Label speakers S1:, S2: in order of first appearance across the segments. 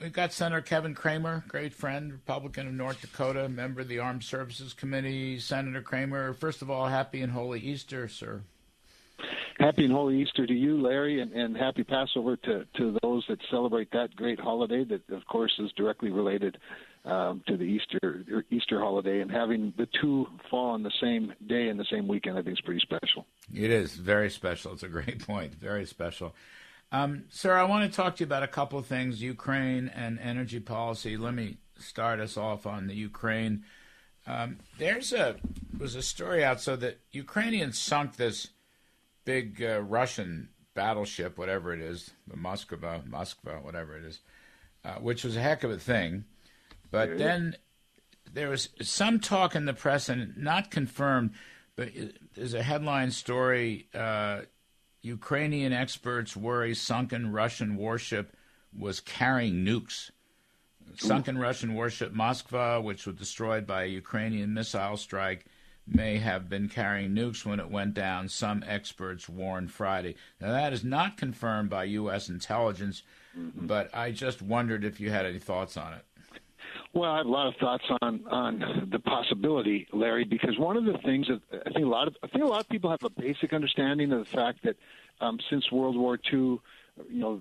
S1: We've got Senator Kevin Cramer, great friend, Republican of North Dakota, member of the Armed Services Committee. Senator Cramer, first of all, happy and holy Easter, sir.
S2: Happy and holy Easter to you, Larry, and, and happy Passover to, to those that celebrate that great holiday that, of course, is directly related um, to the Easter Easter holiday. And having the two fall on the same day and the same weekend, I think is pretty special.
S1: It is very special. It's a great point. Very special. Um, sir, I want to talk to you about a couple of things Ukraine and energy policy. Let me start us off on the Ukraine. Um, there's a was a story out so that Ukrainians sunk this big uh, Russian battleship, whatever it is, the Moskva, Moskva, whatever it is, uh, which was a heck of a thing. But then there was some talk in the press, and not confirmed, but there's a headline story. Uh, Ukrainian experts worry sunken Russian warship was carrying nukes. Sunken Russian warship Moskva, which was destroyed by a Ukrainian missile strike, may have been carrying nukes when it went down, some experts warned Friday. Now, that is not confirmed by U.S. intelligence, mm-hmm. but I just wondered if you had any thoughts on it.
S2: Well, I have a lot of thoughts on on the possibility, Larry, because one of the things that I think a lot of I think a lot of people have a basic understanding of the fact that um, since World War II, you know,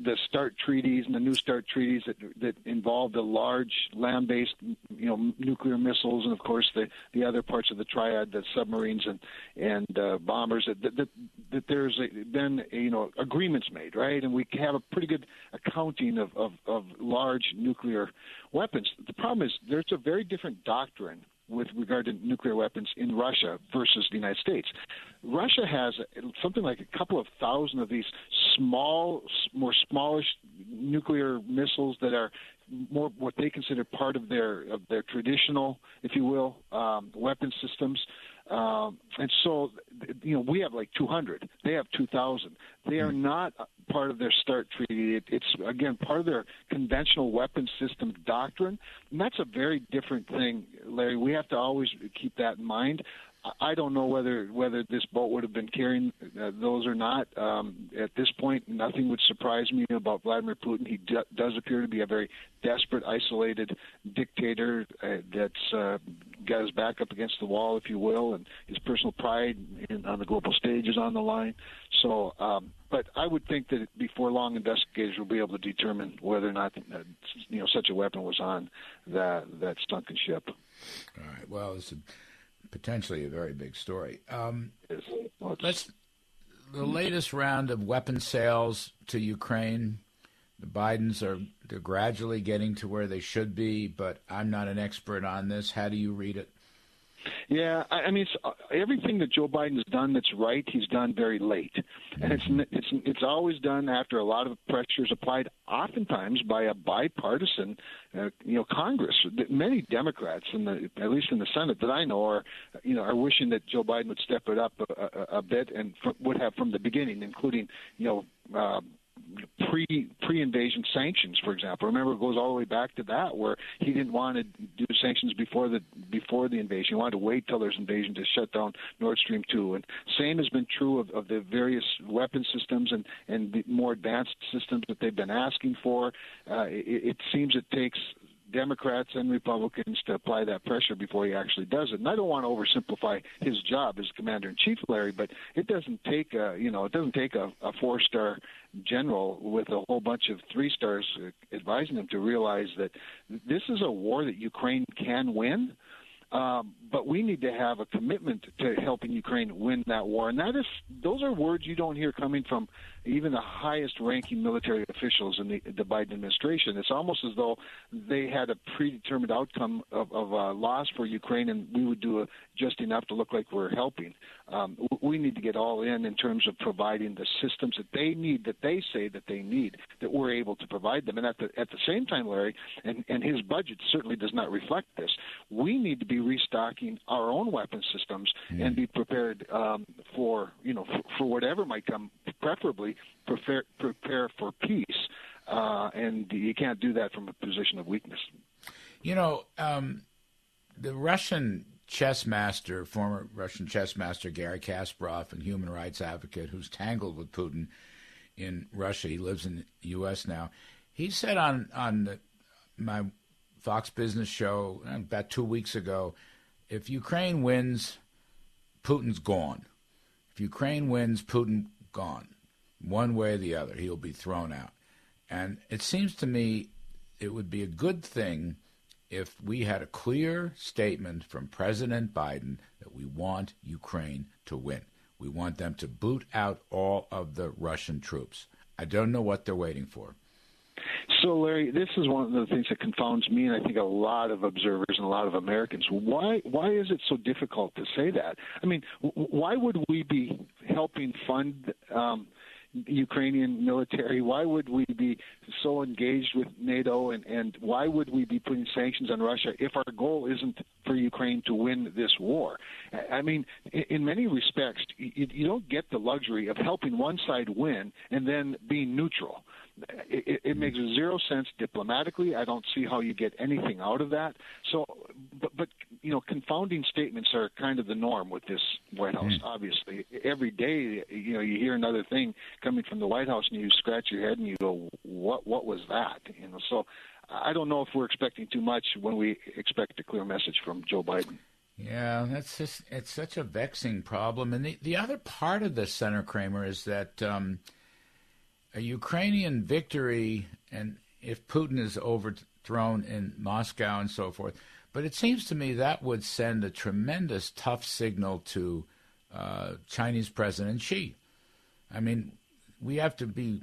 S2: the START treaties and the New START treaties that that involved the large land-based, you know, nuclear missiles, and of course the the other parts of the triad, the submarines and and uh, bombers. That, that that there's a, been a, you know agreements made, right? And we have a pretty good accounting of, of of large nuclear weapons. The problem is there's a very different doctrine with regard to nuclear weapons in Russia versus the United States. Russia has something like a couple of thousand of these small, more smallish nuclear missiles that are more what they consider part of their of their traditional, if you will, um, weapon systems. Um, and so, you know, we have like 200. They have 2,000. They are hmm. not part of their START treaty. It, it's again part of their conventional weapons system doctrine, and that's a very different thing, Larry. We have to always keep that in mind. I don't know whether whether this boat would have been carrying uh, those or not. Um, at this point, nothing would surprise me about Vladimir Putin. He d- does appear to be a very desperate, isolated dictator uh, that's uh, got his back up against the wall, if you will, and his personal pride in, on the global stage is on the line. So, um, but I would think that before long, investigators will be able to determine whether or not uh, you know such a weapon was on that that sunken ship.
S1: All right. Well, it's a potentially a very big story. Um, let's the latest round of weapon sales to Ukraine. The Bidens are they're gradually getting to where they should be, but I'm not an expert on this. How do you read it?
S2: Yeah, I, I mean, it's, uh, everything that Joe Biden's done that's right, he's done very late, and it's it's it's always done after a lot of pressure is applied, oftentimes by a bipartisan, uh, you know, Congress. Many Democrats, in the at least in the Senate that I know, are you know are wishing that Joe Biden would step it up a, a, a bit and would have from the beginning, including you know. Uh, pre pre invasion sanctions, for example. Remember, it goes all the way back to that, where he didn't want to do sanctions before the before the invasion. He wanted to wait till there's invasion to shut down Nord Stream two. And same has been true of, of the various weapon systems and and the more advanced systems that they've been asking for. Uh, it, it seems it takes Democrats and Republicans to apply that pressure before he actually does it. And I don't want to oversimplify his job as commander in chief, Larry, but it doesn't take a you know it doesn't take a, a four star general with a whole bunch of three stars advising him to realize that this is a war that Ukraine can win. Um, but we need to have a commitment to helping Ukraine win that war, and that is those are words you don't hear coming from even the highest ranking military officials in the, the Biden administration. It's almost as though they had a predetermined outcome of, of a loss for Ukraine, and we would do a, just enough to look like we're helping. Um, we need to get all in in terms of providing the systems that they need, that they say that they need, that we're able to provide them. And at the at the same time, Larry, and, and his budget certainly does not reflect this. We need to be restocking our own weapon systems mm. and be prepared um, for you know for, for whatever might come. Preferably, prepare prepare for peace. Uh, and you can't do that from a position of weakness.
S1: You know, um, the Russian chess master, former Russian chess master Garry Kasparov, and human rights advocate who's tangled with Putin in Russia. He lives in the U.S. now. He said on on the, my Fox Business show about two weeks ago, if Ukraine wins, Putin's gone. If Ukraine wins, Putin gone. One way or the other, he'll be thrown out. And it seems to me it would be a good thing if we had a clear statement from President Biden that we want Ukraine to win. We want them to boot out all of the Russian troops. I don't know what they're waiting for.
S2: So, Larry, this is one of the things that confounds me, and I think a lot of observers and a lot of Americans. Why? Why is it so difficult to say that? I mean, why would we be helping fund um, Ukrainian military? Why would we be so engaged with NATO, and, and why would we be putting sanctions on Russia if our goal isn't for Ukraine to win this war? I mean, in many respects, you, you don't get the luxury of helping one side win and then being neutral it, it makes zero sense diplomatically. I don't see how you get anything out of that. So, but, but you know, confounding statements are kind of the norm with this White House. Mm. Obviously, every day, you know, you hear another thing coming from the White House, and you scratch your head and you go, "What? What was that?" You know, so. I don't know if we're expecting too much when we expect a clear message from Joe Biden.
S1: Yeah, that's just it's such a vexing problem. And the, the other part of this, Senator Cramer, is that um, a Ukrainian victory, and if Putin is overthrown in Moscow and so forth, but it seems to me that would send a tremendous tough signal to uh, Chinese President Xi. I mean, we have to be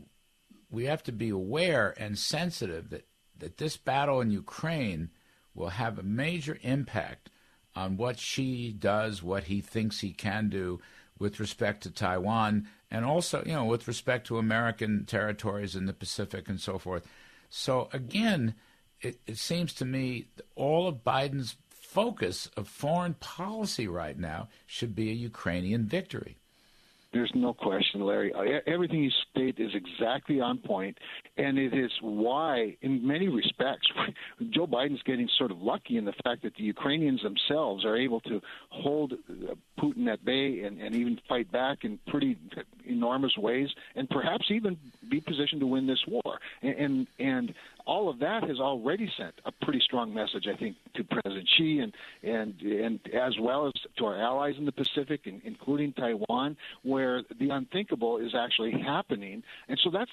S1: we have to be aware and sensitive that, that this battle in Ukraine will have a major impact on what Xi does, what he thinks he can do with respect to Taiwan, and also, you know, with respect to American territories in the Pacific and so forth. So again, it, it seems to me all of Biden's focus of foreign policy right now should be a Ukrainian victory.
S2: There's no question, Larry. Uh, everything you state is exactly on point, and it is why, in many respects, Joe Biden's getting sort of lucky in the fact that the Ukrainians themselves are able to hold uh, Putin at bay and, and even fight back in pretty enormous ways, and perhaps even be positioned to win this war. And and, and all of that has already sent a pretty strong message, I think, to President Xi and and and as well as to our allies in the Pacific, including Taiwan, where the unthinkable is actually happening. And so that's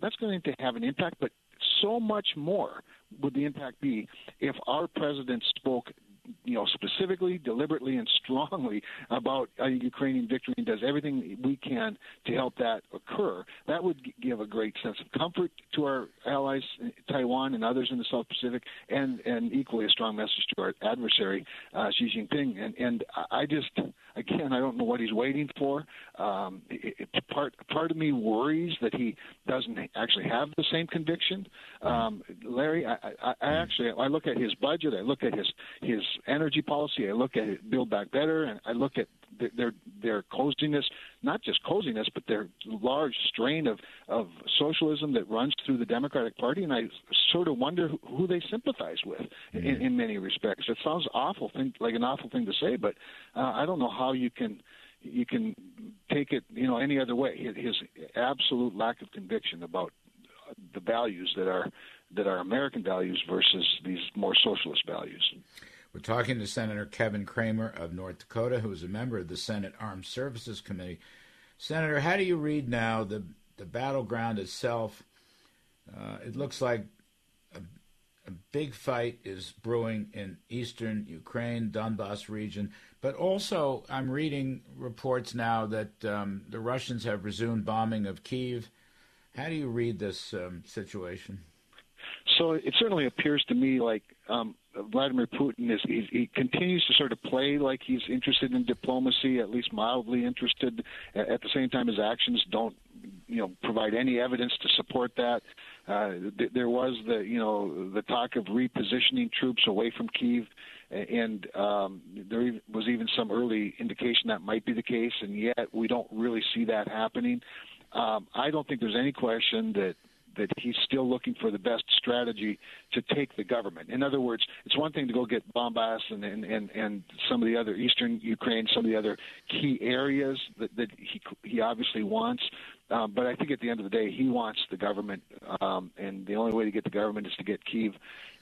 S2: that's going to have an impact, but so much more would the impact be if our president spoke you know, specifically, deliberately, and strongly about a Ukrainian victory and does everything we can to help that occur, that would give a great sense of comfort to our allies, Taiwan and others in the South Pacific, and and equally a strong message to our adversary, uh, Xi Jinping. And and I just again, I don't know what he's waiting for. Um, it, it, part part of me worries that he doesn't actually have the same conviction. Um, Larry, I, I, I actually I look at his budget, I look at his his energy policy, I look at Build Back Better, and I look at their their coziness, not just coziness, but their large strain of of socialism that runs through the Democratic Party, and I sort of wonder who they sympathize with mm-hmm. in, in many respects. It sounds awful thing, like an awful thing to say, but uh, I don't know how you can you can take it you know any other way. His absolute lack of conviction about the values that are that are American values versus these more socialist values.
S1: We're talking to Senator Kevin Cramer of North Dakota, who is a member of the Senate Armed Services Committee. Senator, how do you read now the the battleground itself? Uh, it looks like a, a, big fight is brewing in eastern Ukraine, Donbass region, but also I'm reading reports now that um, the Russians have resumed bombing of Kiev How do you read this um, situation?
S2: So it certainly appears to me like um, Vladimir Putin is he, he continues to sort of play like he's interested in diplomacy, at least mildly interested. At the same time, his actions don't, you know, provide any evidence to support that. Uh, th- there was the, you know, the talk of repositioning troops away from Kiev, and um, there was even some early indication that might be the case, and yet we don't really see that happening. Um, I don't think there's any question that that he's still looking for the best strategy to take the government. In other words, it's one thing to go get Donbass and and, and, and some of the other eastern Ukraine, some of the other key areas that, that he he obviously wants. Um, but I think at the end of the day, he wants the government, um, and the only way to get the government is to get Kiev.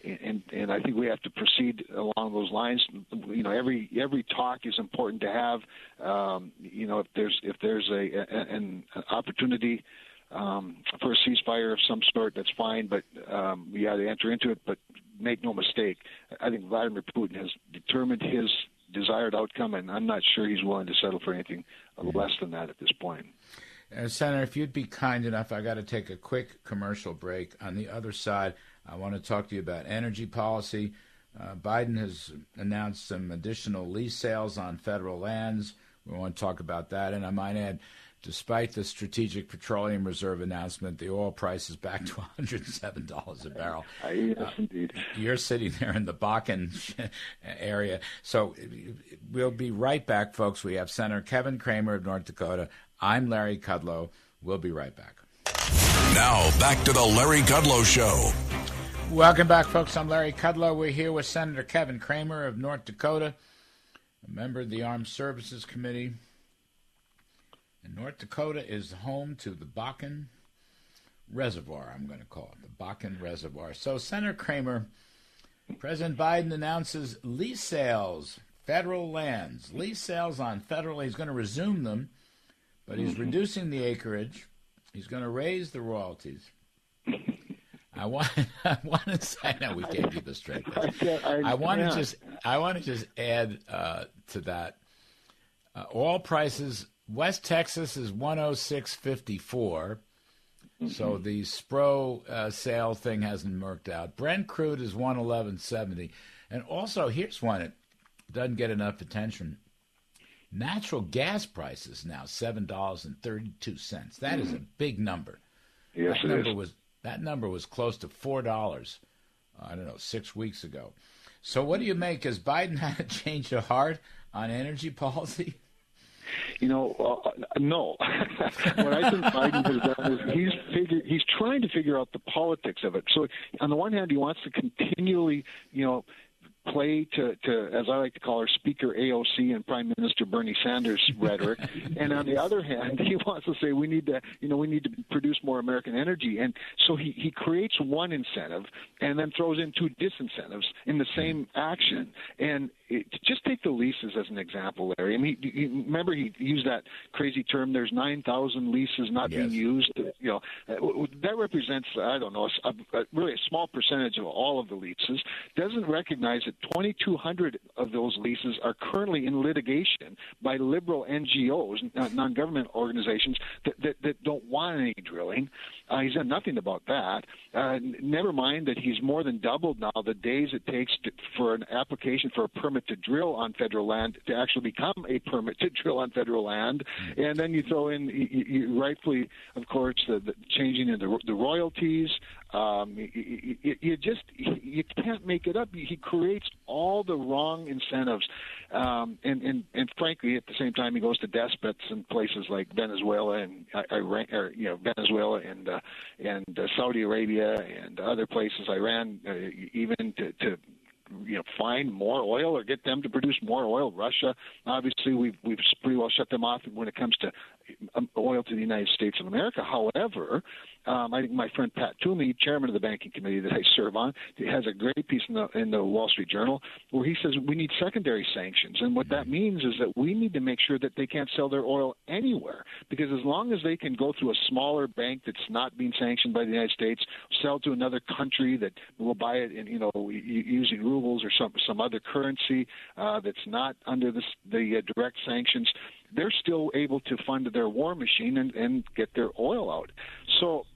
S2: And, and I think we have to proceed along those lines. You know, every every talk is important to have. Um, you know, if there's if there's a, a an opportunity um, for a ceasefire of some sort, that's fine, but um, we got to enter into it. But make no mistake, I think Vladimir Putin has determined his desired outcome, and I'm not sure he's willing to settle for anything less than that at this point.
S1: Uh, Senator, if you'd be kind enough, I got to take a quick commercial break. On the other side, I want to talk to you about energy policy. Uh, Biden has announced some additional lease sales on federal lands. We want to talk about that, and I might add Despite the Strategic Petroleum Reserve announcement, the oil price is back to $107 a barrel.
S2: Yes, uh, indeed.
S1: You're sitting there in the Bakken area. So we'll be right back, folks. We have Senator Kevin Cramer of North Dakota. I'm Larry Kudlow. We'll be right back.
S3: Now, back to the Larry Kudlow Show.
S1: Welcome back, folks. I'm Larry Kudlow. We're here with Senator Kevin Cramer of North Dakota, a member of the Armed Services Committee and North Dakota is home to the Bakken Reservoir, I'm going to call it the Bakken Reservoir. So, Senator Cramer, President Biden announces lease sales, federal lands, lease sales on federal. He's going to resume them, but he's mm-hmm. reducing the acreage. He's going to raise the royalties. I want, I want to say, no, we can't keep this straight. I, I, want to just, I want to just add uh, to that. Uh, oil prices West Texas is 106.54. Mm-hmm. So the Spro uh, sale thing hasn't worked out. Brent crude is 111.70. And also, here's one that doesn't get enough attention. Natural gas prices now seven dollars and thirty-two cents. That is a mm-hmm. big number.
S2: Yes,
S1: that number is. was that number was close to four dollars. I don't know, six weeks ago. So, what do you make? Has Biden had a change of heart on energy policy?
S2: You know, uh, no. what I think Biden has done is he's figure, he's trying to figure out the politics of it. So on the one hand, he wants to continually, you know, play to, to, as I like to call her, Speaker AOC and Prime Minister Bernie Sanders rhetoric. and on the other hand, he wants to say we need to, you know, we need to produce more American energy. And so he, he creates one incentive and then throws in two disincentives in the same action. And it, just take the leases as an example, Larry. I mean, he, he, remember he used that crazy term. There's 9,000 leases not yes. being used. You know, uh, that represents I don't know, a, a, really a small percentage of all of the leases. Doesn't recognize that 2,200 of those leases are currently in litigation by liberal NGOs, non-government organizations that, that, that don't want any drilling. Uh, he's done nothing about that. Uh, never mind that he's more than doubled now the days it takes to, for an application for a permit to drill on federal land to actually become a permit to drill on federal land. And then you throw in, you, you rightfully, of course, the, the changing in the, the royalties. Um, you, you, you just you can't make it up. He creates all the wrong incentives, um, and, and and frankly, at the same time, he goes to despots in places like Venezuela and Iran, or you know Venezuela and uh, and uh, Saudi Arabia and other places, Iran, uh, even to, to you know find more oil or get them to produce more oil. Russia, obviously, we've we've pretty well shut them off when it comes to oil to the United States of America. However, um, I think my friend Pat Toomey, chairman of the banking committee that I serve on, has a great piece in the in the Wall Street Journal where he says we need secondary sanctions, and what that means is that we need to make sure that they can't sell their oil anywhere because as long as they can go through a smaller bank that's not being sanctioned by the United States, sell to another country that will buy it in you know using rubles or some some other currency uh, that's not under the the uh, direct sanctions they're still able to fund their war machine and, and get their oil out. So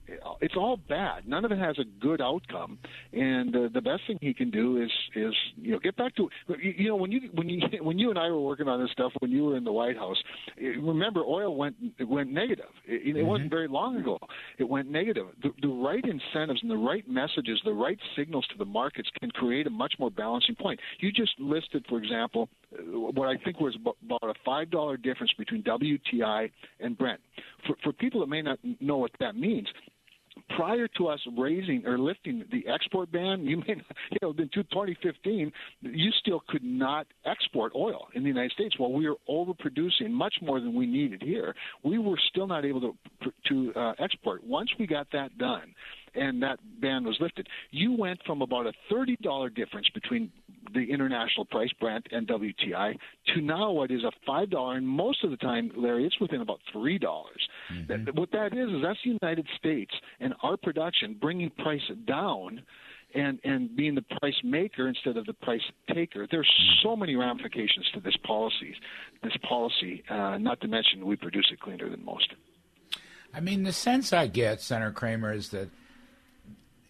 S2: it's all bad. None of it has a good outcome, and uh, the best thing he can do is is you know get back to you know when you when you when you and I were working on this stuff when you were in the White House. Remember, oil went it went negative. It, it mm-hmm. wasn't very long ago. It went negative. The, the right incentives and the right messages, the right signals to the markets can create a much more balancing point. You just listed, for example, uh, what I think was about a five dollar difference between WTI and Brent. For for people that may not know what that means, prior to us raising or lifting the export ban, you may, not, you know, in 2015, you still could not export oil in the United States. While we were overproducing much more than we needed here, we were still not able to to uh, export. Once we got that done, and that ban was lifted, you went from about a $30 difference between the international price, Brent and WTI, to now what is a $5. And most of the time, Larry, it's within about $3. mm hmm What that is, is that's the United States and our production bringing price down and and being the price maker instead of the price taker. There's mm-hmm. so many ramifications to this policy. This policy, uh, not to mention we produce it cleaner than most.
S1: I mean, the sense I get, Senator Cramer, is that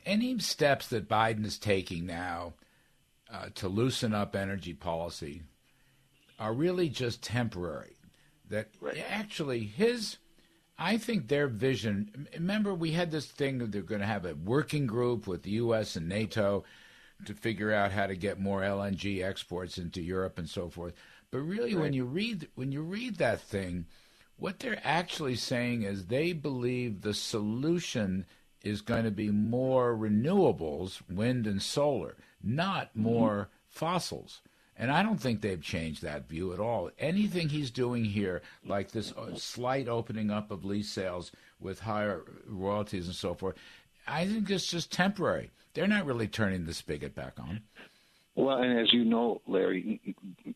S1: any steps that Biden is taking now uh, to loosen up energy policy are really just temporary. That right. actually his, I think their vision. Remember, we had this thing that they're going to have a working group with the U.S. and NATO to figure out how to get more LNG exports into Europe and so forth. But really, right. when you read when you read that thing, what they're actually saying is they believe the solution is going to be more renewables, wind and solar, not mm-hmm. more fossils. And I don't think they've changed that view at all. Anything he's doing here, like this uh, slight opening up of lease sales with higher royalties and so forth, I think it's just temporary. They're not really turning the spigot back on.
S2: Well, and as you know, Larry,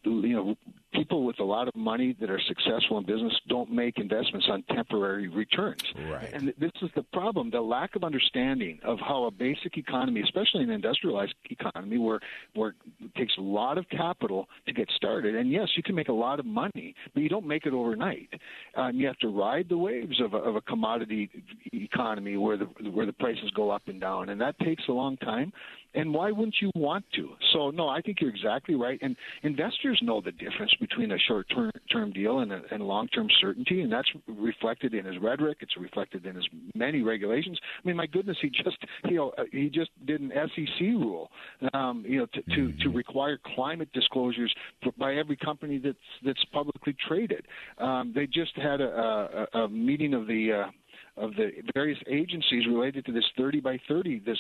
S2: you know, people with a lot of money that are successful in business don't make investments on temporary returns.
S1: Right.
S2: And this is the problem: the lack of understanding of how a basic economy, especially an industrialized economy, where where it takes a lot of capital to get started. And yes, you can make a lot of money, but you don't make it overnight. Um, you have to ride the waves of a, of a commodity economy where the where the prices go up and down, and that takes a long time. And why wouldn't you want to? So no, I think you're exactly right. And investors know the difference between a short term deal and a, and long term certainty, and that's reflected in his rhetoric. It's reflected in his many regulations. I mean, my goodness, he just you know uh, he just did an SEC rule, um, you know, to, to to mm-hmm. require climate disclosures by every company that's that's publicly traded. Um, they just had a, a, a meeting of the uh, of the various agencies related to this 30 by 30, this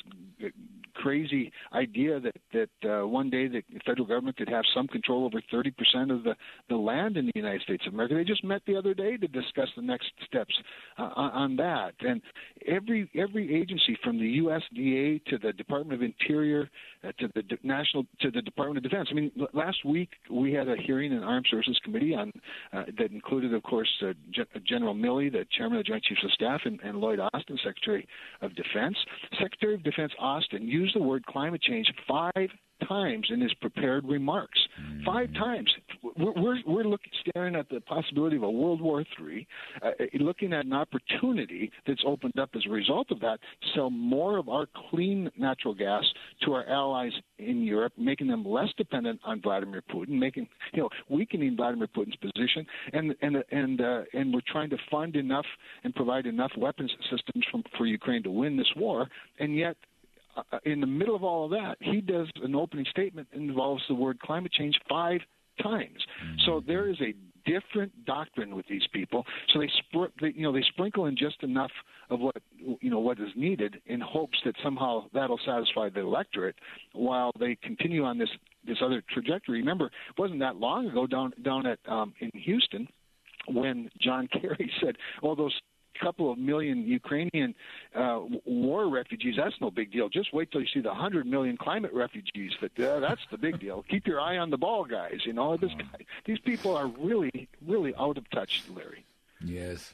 S2: crazy idea that that uh, one day the federal government could have some control over 30% of the the land in the United States of America. They just met the other day to discuss the next steps uh, on that. And every every agency from the USDA to the Department of Interior uh, to the national to the Department of Defense. I mean, last week we had a hearing in Armed Services Committee on uh, that included, of course, uh, G- General Milley, the Chairman of the Joint Chiefs of Staff, and, and Lloyd Austin, Secretary of Defense. Secretary of Defense Austin used the word climate change five times in his prepared remarks. Mm-hmm. Five times. We're, we're, we're looking, staring at the possibility of a World War III, uh, looking at an opportunity that's opened up as a result of that to sell more of our clean natural gas to our allies in Europe, making them less dependent on Vladimir Putin, making you know weakening Vladimir Putin's position, and and and uh, and we're trying to fund enough and provide enough weapons systems from, for Ukraine to win this war, and yet uh, in the middle of all of that, he does an opening statement that involves the word climate change five times. Mm-hmm. So there is a different doctrine with these people. So they, spr- they, you know, they sprinkle in just enough of what you know what is needed in hopes that somehow that'll satisfy the electorate, while they continue on this this other trajectory. Remember, it wasn't that long ago down down at um, in Houston when John Kerry said, "Oh, those couple of million Ukrainian uh, war refugees, that's no big deal. Just wait till you see the hundred million climate refugees. That uh, that's the big deal. Keep your eye on the ball, guys. You know this guy. These people are really, really out of touch, Larry.
S1: Yes,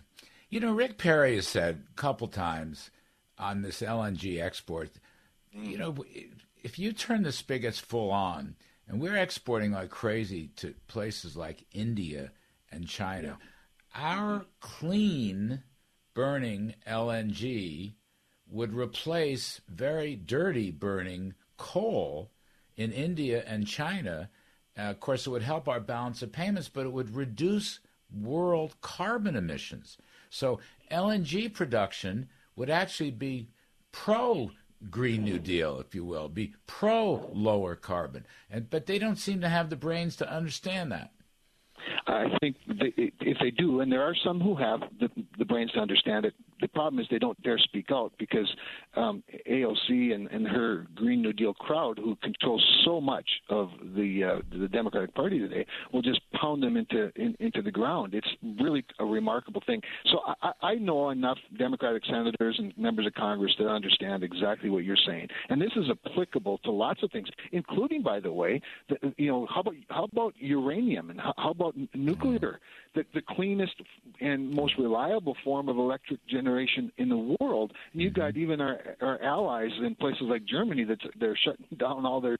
S1: you know Rick Perry has said a couple times on this LNG export. You know, if you turn the spigots full on, and we're exporting like crazy to places like India and China, yeah. our clean burning LNG would replace very dirty burning coal in India and China. Uh, of course, it would help our balance of payments, but it would reduce world carbon emissions. So LNG production would actually be pro Green New Deal, if you will, be pro lower carbon. And but they don't seem to have the brains to understand that.
S2: I think they, if they do, and there are some who have the, the brains to understand it, the problem is they don't dare speak out because um, AOC and, and her Green New Deal crowd, who controls so much of the uh, the Democratic Party today, will just pound them into in, into the ground. It's really a remarkable thing. So I, I know enough Democratic senators and members of Congress to understand exactly what you're saying, and this is applicable to lots of things, including, by the way, the, you know, how about how about uranium and how, how about nuclear? The, the cleanest and most reliable form of electric generation in the world. And you've mm-hmm. got even our, our allies in places like Germany that they're shutting down all their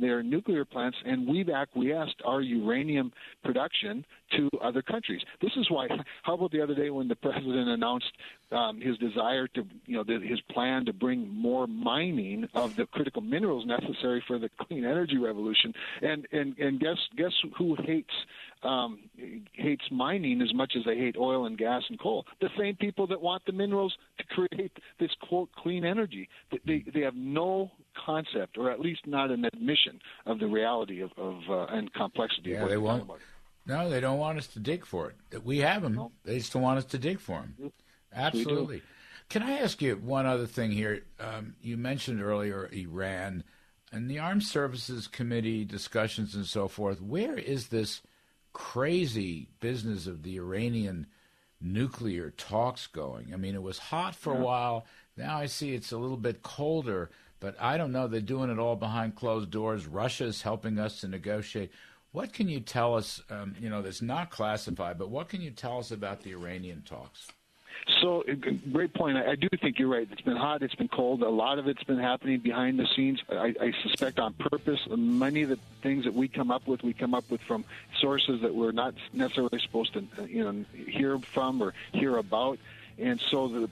S2: their nuclear plants, and we've acquiesced our uranium production to other countries. This is why. How about the other day when the president announced um, his desire to, you know, the, his plan to bring more mining of the critical minerals necessary for the clean energy revolution, and and and guess guess who hates um, hates mining as much as they hate oil and gas and coal. The same people that want the minerals to create this quote clean energy. They they have no concept, or at least not an admission of the reality of, of uh, and complexity.
S1: Yeah,
S2: of
S1: they won't. No, they don't want us to dig for it. We have them. No. They just don't want us to dig for them. Absolutely. Can I ask you one other thing here? Um, you mentioned earlier Iran and the Armed Services Committee discussions and so forth. Where is this crazy business of the Iranian nuclear talks going? I mean, it was hot for yeah. a while. Now I see it's a little bit colder, but I don't know. They're doing it all behind closed doors. Russia's helping us to negotiate. What can you tell us? Um, you know, that's not classified, but what can you tell us about the Iranian talks?
S2: So, great point. I, I do think you're right. It's been hot. It's been cold. A lot of it's been happening behind the scenes. I, I suspect on purpose. Many of the things that we come up with, we come up with from sources that we're not necessarily supposed to, you know, hear from or hear about. And so the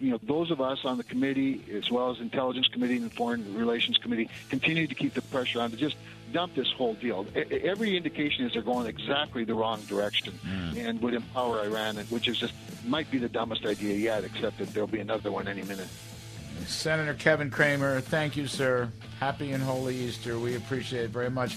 S2: you know, those of us on the committee, as well as Intelligence Committee and Foreign Relations Committee, continue to keep the pressure on to just dump this whole deal. Every indication is they're going exactly the wrong direction mm. and would empower Iran, which is just might be the dumbest idea yet, except that there'll be another one any minute.
S1: Senator Kevin Cramer, thank you, sir. Happy and holy Easter. We appreciate it very much.